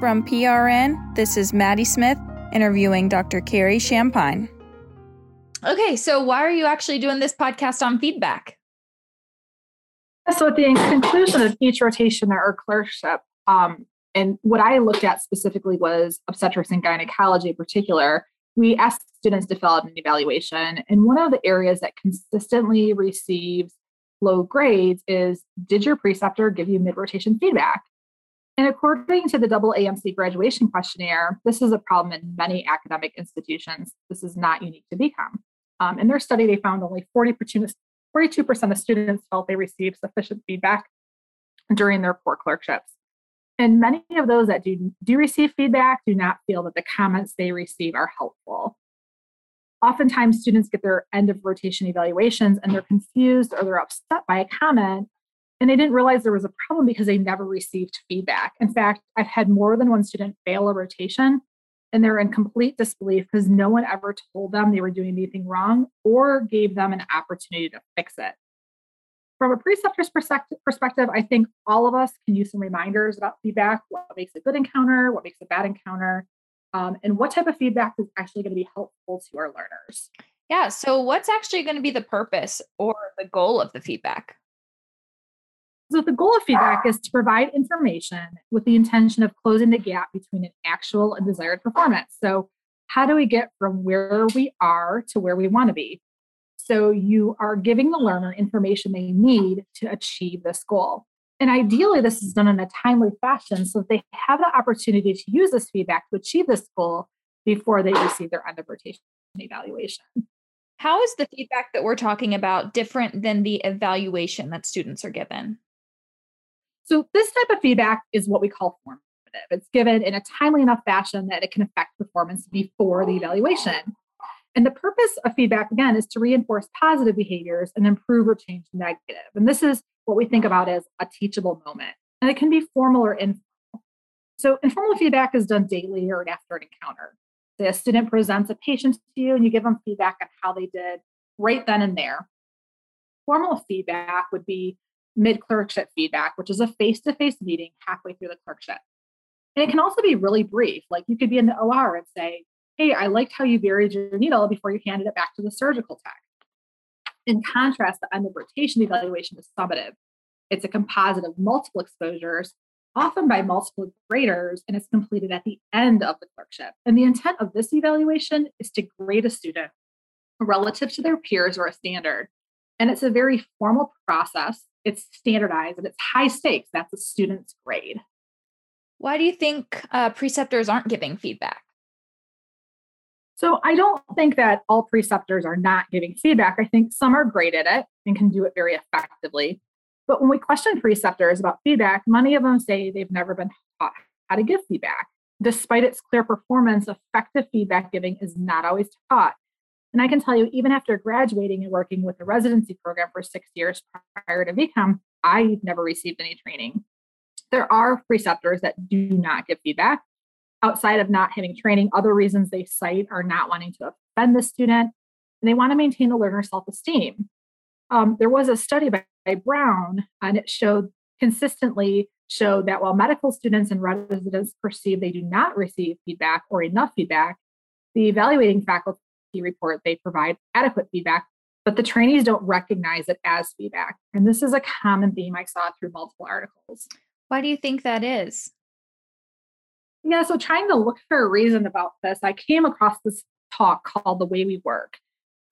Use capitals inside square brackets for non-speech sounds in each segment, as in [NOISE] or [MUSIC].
From PRN, this is Maddie Smith interviewing Dr. Carrie Champagne. Okay, so why are you actually doing this podcast on feedback? So, at the conclusion of each rotation or clerkship, um, and what I looked at specifically was obstetrics and gynecology in particular, we asked students to fill out an evaluation. And one of the areas that consistently receives low grades is Did your preceptor give you mid rotation feedback? And according to the AAMC graduation questionnaire, this is a problem in many academic institutions. This is not unique to VCOM. Um, in their study, they found only 42% of students felt they received sufficient feedback during their core clerkships. And many of those that do, do receive feedback do not feel that the comments they receive are helpful. Oftentimes, students get their end of rotation evaluations and they're confused or they're upset by a comment and they didn't realize there was a problem because they never received feedback. In fact, I've had more than one student fail a rotation and they're in complete disbelief because no one ever told them they were doing anything wrong or gave them an opportunity to fix it. From a preceptor's perspective, I think all of us can use some reminders about feedback what makes a good encounter, what makes a bad encounter, um, and what type of feedback is actually going to be helpful to our learners. Yeah. So, what's actually going to be the purpose or the goal of the feedback? So, the goal of feedback is to provide information with the intention of closing the gap between an actual and desired performance. So, how do we get from where we are to where we want to be? So, you are giving the learner information they need to achieve this goal. And ideally, this is done in a timely fashion so that they have the opportunity to use this feedback to achieve this goal before they receive their end of rotation evaluation. How is the feedback that we're talking about different than the evaluation that students are given? So, this type of feedback is what we call formative. It's given in a timely enough fashion that it can affect performance before the evaluation. And the purpose of feedback, again, is to reinforce positive behaviors and improve or change negative. And this is what we think about as a teachable moment. And it can be formal or informal. So, informal feedback is done daily or after an encounter. Say a student presents a patient to you and you give them feedback on how they did right then and there. Formal feedback would be mid clerkship feedback, which is a face to face meeting halfway through the clerkship. And it can also be really brief. Like you could be in the OR and say, Hey, I liked how you buried your needle before you handed it back to the surgical tech. In contrast, the end of rotation evaluation is summative. It's a composite of multiple exposures, often by multiple graders, and it's completed at the end of the clerkship. And the intent of this evaluation is to grade a student relative to their peers or a standard. And it's a very formal process it's standardized and it's high stakes. That's a student's grade. Why do you think uh, preceptors aren't giving feedback? So I don't think that all preceptors are not giving feedback. I think some are great at it and can do it very effectively. But when we question preceptors about feedback, many of them say they've never been taught how to give feedback. Despite its clear performance, effective feedback giving is not always taught. And I can tell you, even after graduating and working with a residency program for six years prior to VCOM, I never received any training. There are preceptors that do not give feedback. Outside of not having training, other reasons they cite are not wanting to offend the student, and they want to maintain the learner's self esteem. Um, there was a study by, by Brown, and it showed consistently showed that while medical students and residents perceive they do not receive feedback or enough feedback, the evaluating faculty report, they provide adequate feedback, but the trainees don't recognize it as feedback. And this is a common theme I saw through multiple articles. Why do you think that is? Yeah, so trying to look for a reason about this, I came across this talk called The Way We Work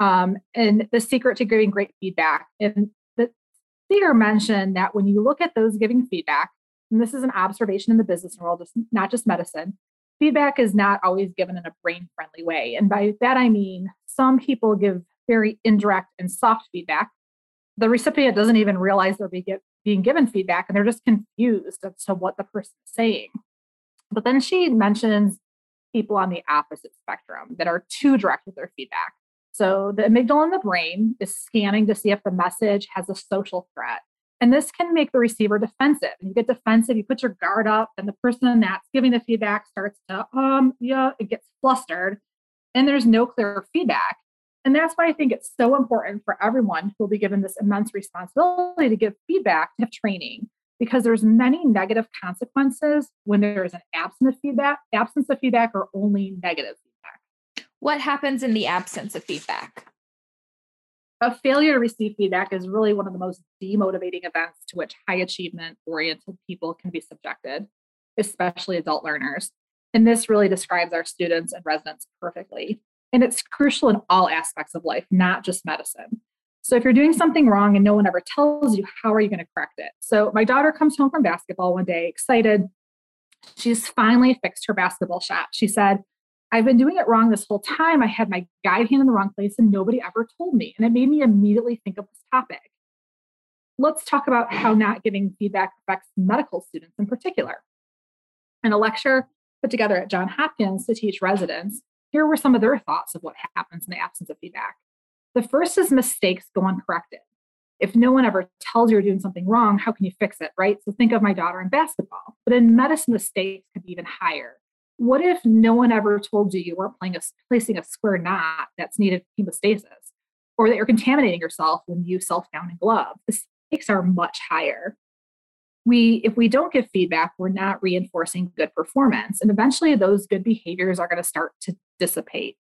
um, and the secret to giving great feedback. And the speaker mentioned that when you look at those giving feedback, and this is an observation in the business world, not just medicine, feedback is not always given in a brain friendly way. And by that, I mean some people give very indirect and soft feedback. The recipient doesn't even realize they're being given feedback and they're just confused as to what the person's saying. But then she mentions people on the opposite spectrum that are too direct with their feedback. So the amygdala in the brain is scanning to see if the message has a social threat. And this can make the receiver defensive. And you get defensive, you put your guard up, and the person that's giving the feedback starts to, um, yeah, it gets flustered, and there's no clear feedback. And that's why I think it's so important for everyone who will be given this immense responsibility to give feedback to have training. because there's many negative consequences when there is an absence of feedback, absence of feedback or only negative feedback. What happens in the absence of feedback? A failure to receive feedback is really one of the most demotivating events to which high achievement oriented people can be subjected, especially adult learners. And this really describes our students and residents perfectly. And it's crucial in all aspects of life, not just medicine. So if you're doing something wrong and no one ever tells you, how are you going to correct it? So my daughter comes home from basketball one day, excited. She's finally fixed her basketball shot. She said, I've been doing it wrong this whole time. I had my guide hand in the wrong place and nobody ever told me. And it made me immediately think of this topic. Let's talk about how not giving feedback affects medical students in particular. In a lecture put together at Johns Hopkins to teach residents, here were some of their thoughts of what happens in the absence of feedback. The first is mistakes go uncorrected. If no one ever tells you you're doing something wrong, how can you fix it, right? So think of my daughter in basketball. But in medicine, the stakes could be even higher. What if no one ever told you you weren't playing a, placing a square knot that's needed for hemostasis, or that you're contaminating yourself when you self-gown and glove? The stakes are much higher. We, if we don't give feedback, we're not reinforcing good performance, and eventually those good behaviors are going to start to dissipate.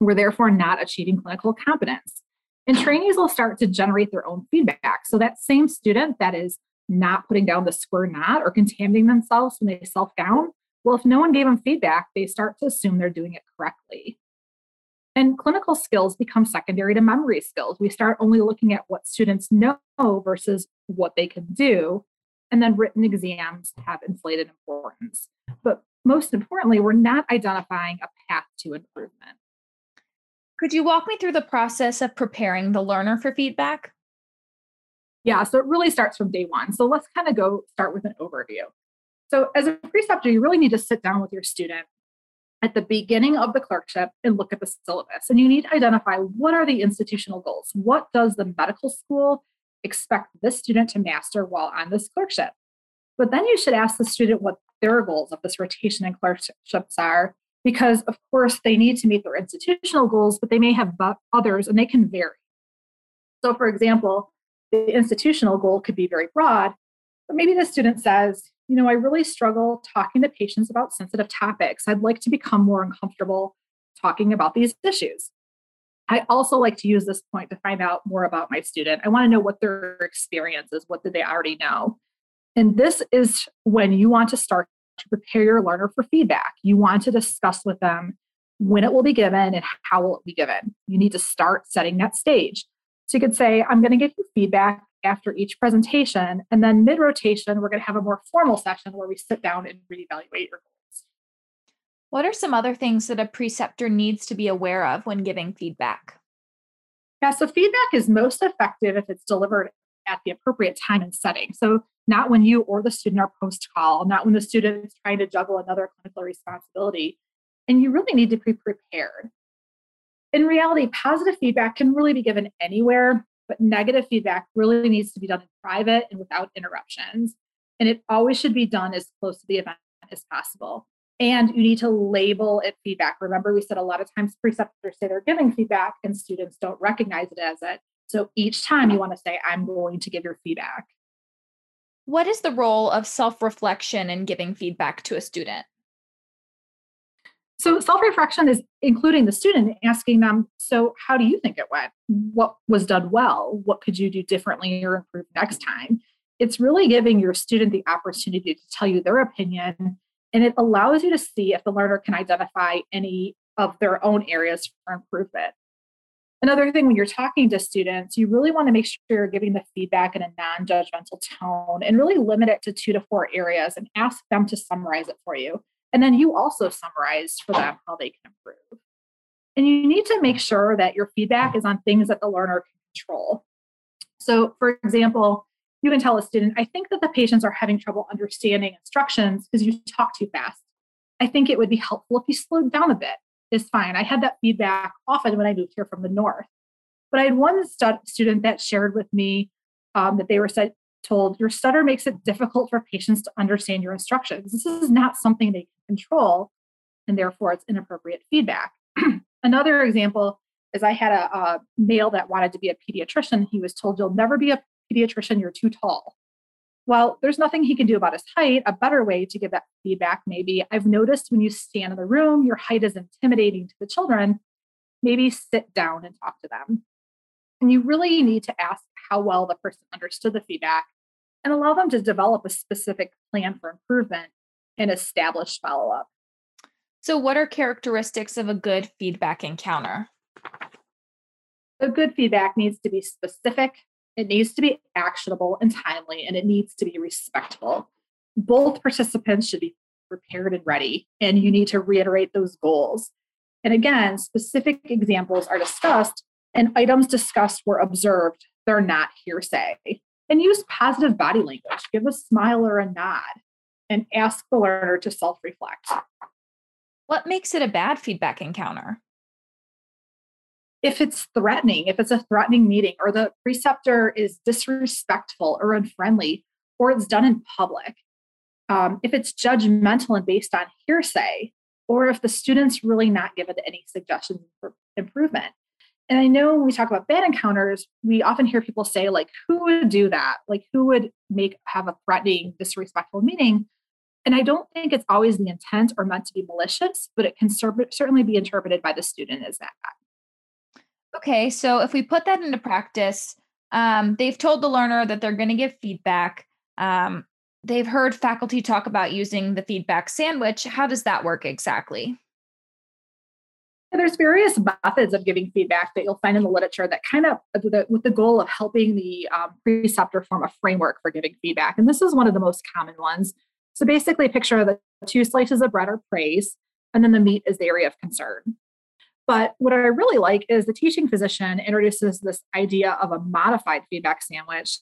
We're therefore not achieving clinical competence. And trainees will start to generate their own feedback. So that same student that is not putting down the square knot or contaminating themselves when they self gown, well, if no one gave them feedback, they start to assume they're doing it correctly. And clinical skills become secondary to memory skills. We start only looking at what students know versus what they can do. And then written exams have inflated importance. But most importantly, we're not identifying a path to improvement. Could you walk me through the process of preparing the learner for feedback? Yeah, so it really starts from day one. So let's kind of go start with an overview. So, as a preceptor, you really need to sit down with your student at the beginning of the clerkship and look at the syllabus. And you need to identify what are the institutional goals? What does the medical school expect this student to master while on this clerkship? But then you should ask the student what their goals of this rotation and clerkships are because of course they need to meet their institutional goals, but they may have others and they can vary. So for example, the institutional goal could be very broad, but maybe the student says, you know, I really struggle talking to patients about sensitive topics. I'd like to become more uncomfortable talking about these issues. I also like to use this point to find out more about my student. I want to know what their experience is. What did they already know? And this is when you want to start to prepare your learner for feedback. You want to discuss with them when it will be given and how will it be given. You need to start setting that stage. So you could say, I'm going to give you feedback after each presentation. And then mid rotation, we're going to have a more formal session where we sit down and reevaluate your goals. What are some other things that a preceptor needs to be aware of when giving feedback? Yeah, so feedback is most effective if it's delivered at the appropriate time and setting. So not when you or the student are post call, not when the student is trying to juggle another clinical responsibility. And you really need to be prepared. In reality, positive feedback can really be given anywhere, but negative feedback really needs to be done in private and without interruptions. And it always should be done as close to the event as possible. And you need to label it feedback. Remember, we said a lot of times preceptors say they're giving feedback and students don't recognize it as it. So each time you want to say, I'm going to give your feedback. What is the role of self reflection in giving feedback to a student? So, self reflection is including the student asking them, So, how do you think it went? What was done well? What could you do differently or improve next time? It's really giving your student the opportunity to tell you their opinion, and it allows you to see if the learner can identify any of their own areas for improvement. Another thing when you're talking to students, you really want to make sure you're giving the feedback in a non judgmental tone and really limit it to two to four areas and ask them to summarize it for you. And then you also summarize for them how they can improve. And you need to make sure that your feedback is on things that the learner can control. So, for example, you can tell a student, I think that the patients are having trouble understanding instructions because you talk too fast. I think it would be helpful if you slowed down a bit is fine. I had that feedback often when I moved here from the north. But I had one student that shared with me um, that they were said, told, Your stutter makes it difficult for patients to understand your instructions. This is not something they can control, and therefore it's inappropriate feedback. [CLEARS THROAT] Another example is I had a, a male that wanted to be a pediatrician. He was told, You'll never be a pediatrician, you're too tall. well, there's nothing he can do about his height. A better way to give that feedback, maybe I've noticed when you stand in the room, your height is intimidating to the children. Maybe sit down and talk to them. And you really need to ask how well the person understood the feedback and allow them to develop a specific plan for improvement and establish follow up. So, what are characteristics of a good feedback encounter? A good feedback needs to be specific, it needs to be actionable and timely, and it needs to be respectful. Both participants should be prepared and ready, and you need to reiterate those goals. And again, specific examples are discussed, and items discussed were observed. They're not hearsay. And use positive body language. Give a smile or a nod, and ask the learner to self reflect. What makes it a bad feedback encounter? If it's threatening, if it's a threatening meeting, or the preceptor is disrespectful or unfriendly, or it's done in public, um, if it's judgmental and based on hearsay, or if the student's really not given any suggestions for improvement. And I know when we talk about bad encounters, we often hear people say, like, who would do that? Like, who would make have a threatening, disrespectful meeting? And I don't think it's always the intent or meant to be malicious, but it can certainly be interpreted by the student as that. Okay, so if we put that into practice, um, they've told the learner that they're going to give feedback. Um, they've heard faculty talk about using the feedback sandwich. How does that work exactly? There's various methods of giving feedback that you'll find in the literature that kind of with the goal of helping the um, preceptor form a framework for giving feedback. And this is one of the most common ones. So basically, picture the two slices of bread are praise, and then the meat is the area of concern. But what I really like is the teaching physician introduces this idea of a modified feedback sandwich.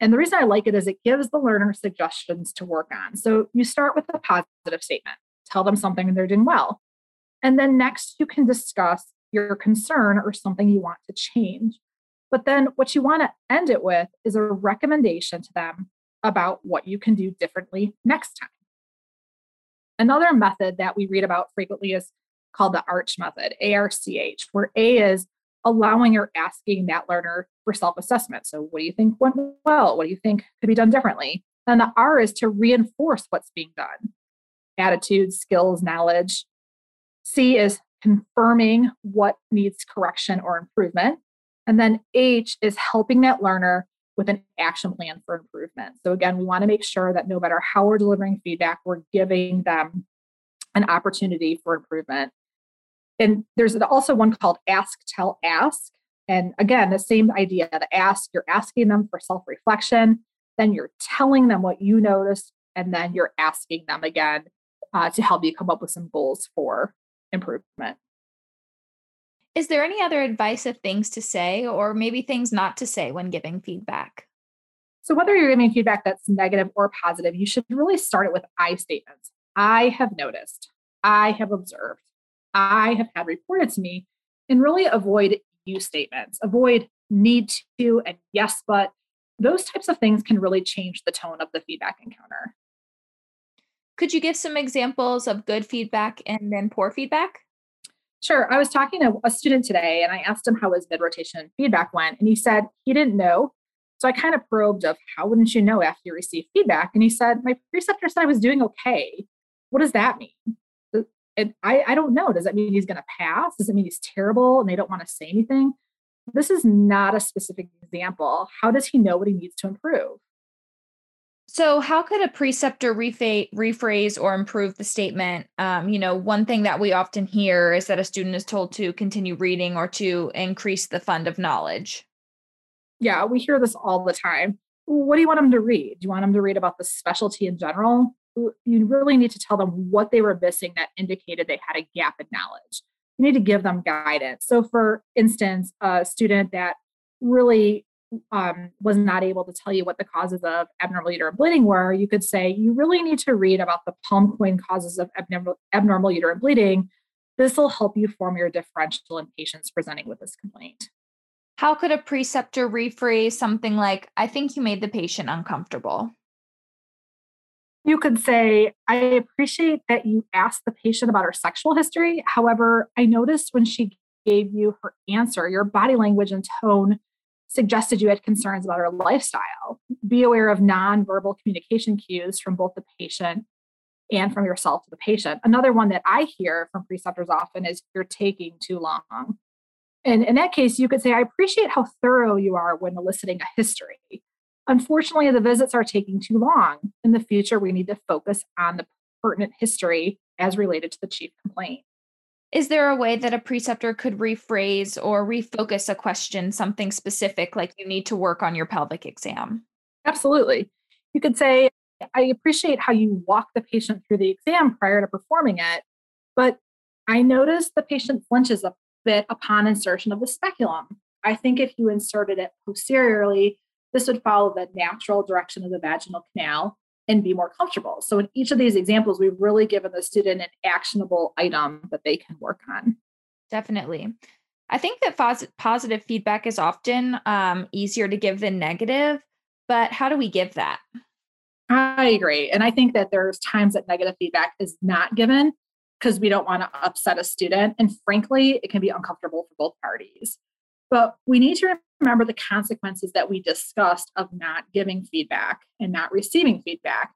And the reason I like it is it gives the learner suggestions to work on. So you start with a positive statement, tell them something they're doing well. And then next, you can discuss your concern or something you want to change. But then what you want to end it with is a recommendation to them about what you can do differently next time. Another method that we read about frequently is called the ARCH method, ARCH, where A is allowing or asking that learner for self assessment. So, what do you think went well? What do you think could be done differently? And the R is to reinforce what's being done attitudes, skills, knowledge. C is confirming what needs correction or improvement. And then H is helping that learner with an action plan for improvement. So, again, we want to make sure that no matter how we're delivering feedback, we're giving them an opportunity for improvement. And there's also one called Ask, Tell, Ask. And again, the same idea the ask, you're asking them for self reflection, then you're telling them what you noticed, and then you're asking them again uh, to help you come up with some goals for improvement. Is there any other advice of things to say or maybe things not to say when giving feedback? So, whether you're giving feedback that's negative or positive, you should really start it with I statements. I have noticed, I have observed, I have had reported to me, and really avoid you statements. Avoid need to and yes, but those types of things can really change the tone of the feedback encounter. Could you give some examples of good feedback and then poor feedback? Sure. I was talking to a student today and I asked him how his mid rotation feedback went. And he said he didn't know. So I kind of probed of how wouldn't you know after you receive feedback? And he said, my preceptor said I was doing okay. What does that mean? Uh, and I, I don't know. Does that mean he's going to pass? Does it mean he's terrible and they don't want to say anything? This is not a specific example. How does he know what he needs to improve? So, how could a preceptor rephrase or improve the statement? Um, you know, one thing that we often hear is that a student is told to continue reading or to increase the fund of knowledge. Yeah, we hear this all the time. What do you want them to read? Do you want them to read about the specialty in general? You really need to tell them what they were missing that indicated they had a gap in knowledge. You need to give them guidance. So, for instance, a student that really um, was not able to tell you what the causes of abnormal uterine bleeding were, you could say you really need to read about the PALM-COEIN causes of abnormal, abnormal uterine bleeding. This will help you form your differential in patients presenting with this complaint. How could a preceptor rephrase something like, I think you made the patient uncomfortable? You could say, I appreciate that you asked the patient about her sexual history. However, I noticed when she gave you her answer, your body language and tone suggested you had concerns about her lifestyle. Be aware of nonverbal communication cues from both the patient and from yourself to the patient. Another one that I hear from preceptors often is you're taking too long. And in that case, you could say, I appreciate how thorough you are when eliciting a history. Unfortunately, the visits are taking too long. In the future, we need to focus on the pertinent history as related to the chief complaint. Is there a way that a preceptor could rephrase or refocus a question, something specific, like you need to work on your pelvic exam? Absolutely. You could say, I appreciate how you walk the patient through the exam prior to performing it, but I noticed the patient flinches a bit upon insertion of the speculum. I think if you inserted it posteriorly, this would follow the natural direction of the vaginal canal and be more comfortable. So in each of these examples, we've really given the student an actionable item that they can work on. Definitely. I think that pos- positive feedback is often um, easier to give than negative, but how do we give that? I agree. And I think that there's times that negative feedback is not given because we don't want to upset a student. And frankly, it can be uncomfortable for both parties. But we need to remember the consequences that we discussed of not giving feedback and not receiving feedback.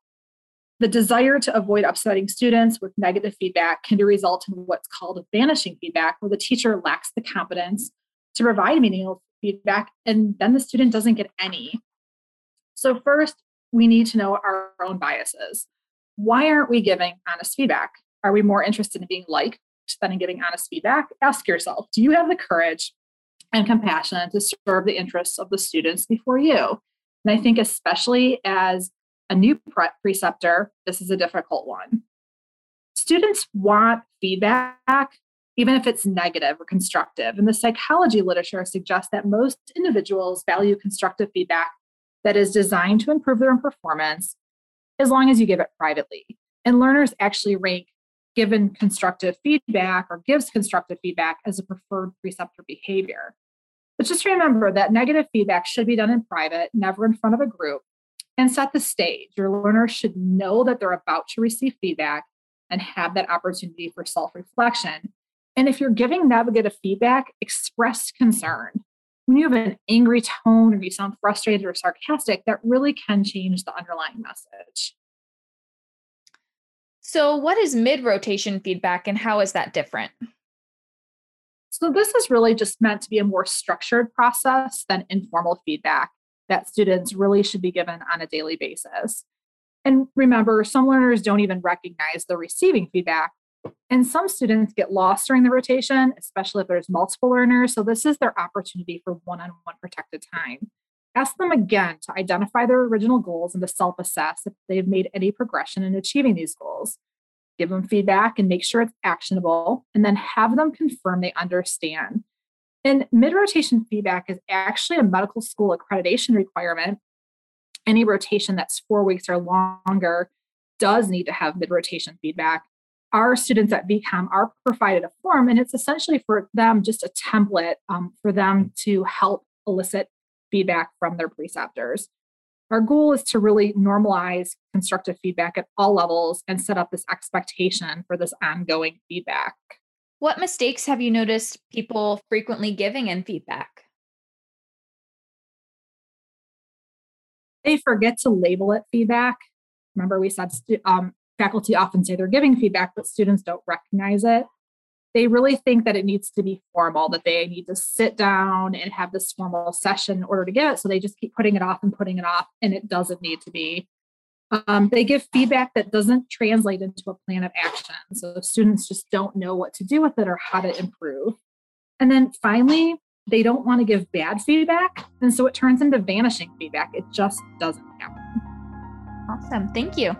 The desire to avoid upsetting students with negative feedback can result in what's called vanishing feedback, where the teacher lacks the competence to provide meaningful feedback, and then the student doesn't get any. So, first, we need to know our own biases. Why aren't we giving honest feedback? Are we more interested in being liked than in giving honest feedback? Ask yourself do you have the courage and compassion to serve the interests of the students before you? And I think, especially as a new pre- preceptor, this is a difficult one. Students want feedback, even if it's negative or constructive. And the psychology literature suggests that most individuals value constructive feedback that is designed to improve their performance as long as you give it privately. And learners actually rank given constructive feedback or gives constructive feedback as a preferred preceptor behavior. But just remember that negative feedback should be done in private, never in front of a group, and set the stage. Your learners should know that they're about to receive feedback and have that opportunity for self reflection. And if you're giving negative feedback, express concern when you have an angry tone or you sound frustrated or sarcastic, that really can change the underlying message. So, what is mid rotation feedback and how is that different? So, this is really just meant to be a more structured process than informal feedback that students really should be given on a daily basis. And remember, some learners don't even recognize the receiving feedback and some students get lost during the rotation, especially if there's multiple learners. So this is their opportunity for one on one protected time. Ask them again to identify their original goals and to self assess if they've made any progression in achieving these goals. Give them feedback and make sure it's actionable, and then have them confirm they understand. And mid rotation feedback is actually a medical school accreditation requirement. Any rotation that's four weeks or longer does need to have mid rotation feedback our students at VCOM are provided a form, and it's essentially for them just a template um, for them to help elicit feedback from their preceptors. Our goal is to really normalize constructive feedback at all levels and set up this expectation for this ongoing feedback. What mistakes have you noticed people frequently giving in feedback? They forget to label it feedback. Remember, we said um, faculty often say they're giving feedback, but students don't recognize it. They really think that it needs to be formal, that they need to sit down and have this formal session in order to get it. So they just keep putting it off and putting it off, and it doesn't need to be. Um, they give feedback that doesn't translate into a plan of action. So students just don't know what to do with it or how to improve. And then finally, they don't want to give bad feedback. And so it turns into vanishing feedback. It just doesn't happen. Awesome. Thank you.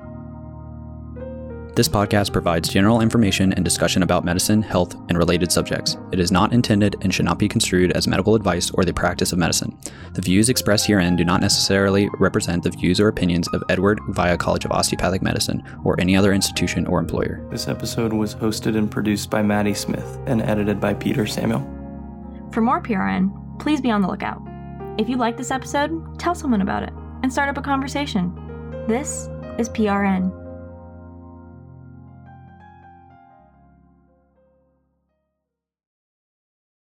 This podcast provides general information and discussion about medicine, health, and related subjects. It is not intended and should not be construed as medical advice or the practice of medicine. The views expressed herein do not necessarily represent the views or opinions of Edward Via College of Osteopathic Medicine or any other institution or employer. This episode was hosted and produced by Maddie Smith and edited by Peter Samuel. For more PRN, please be on the lookout. If you like this episode, tell someone about it and start up a conversation. This is PRN.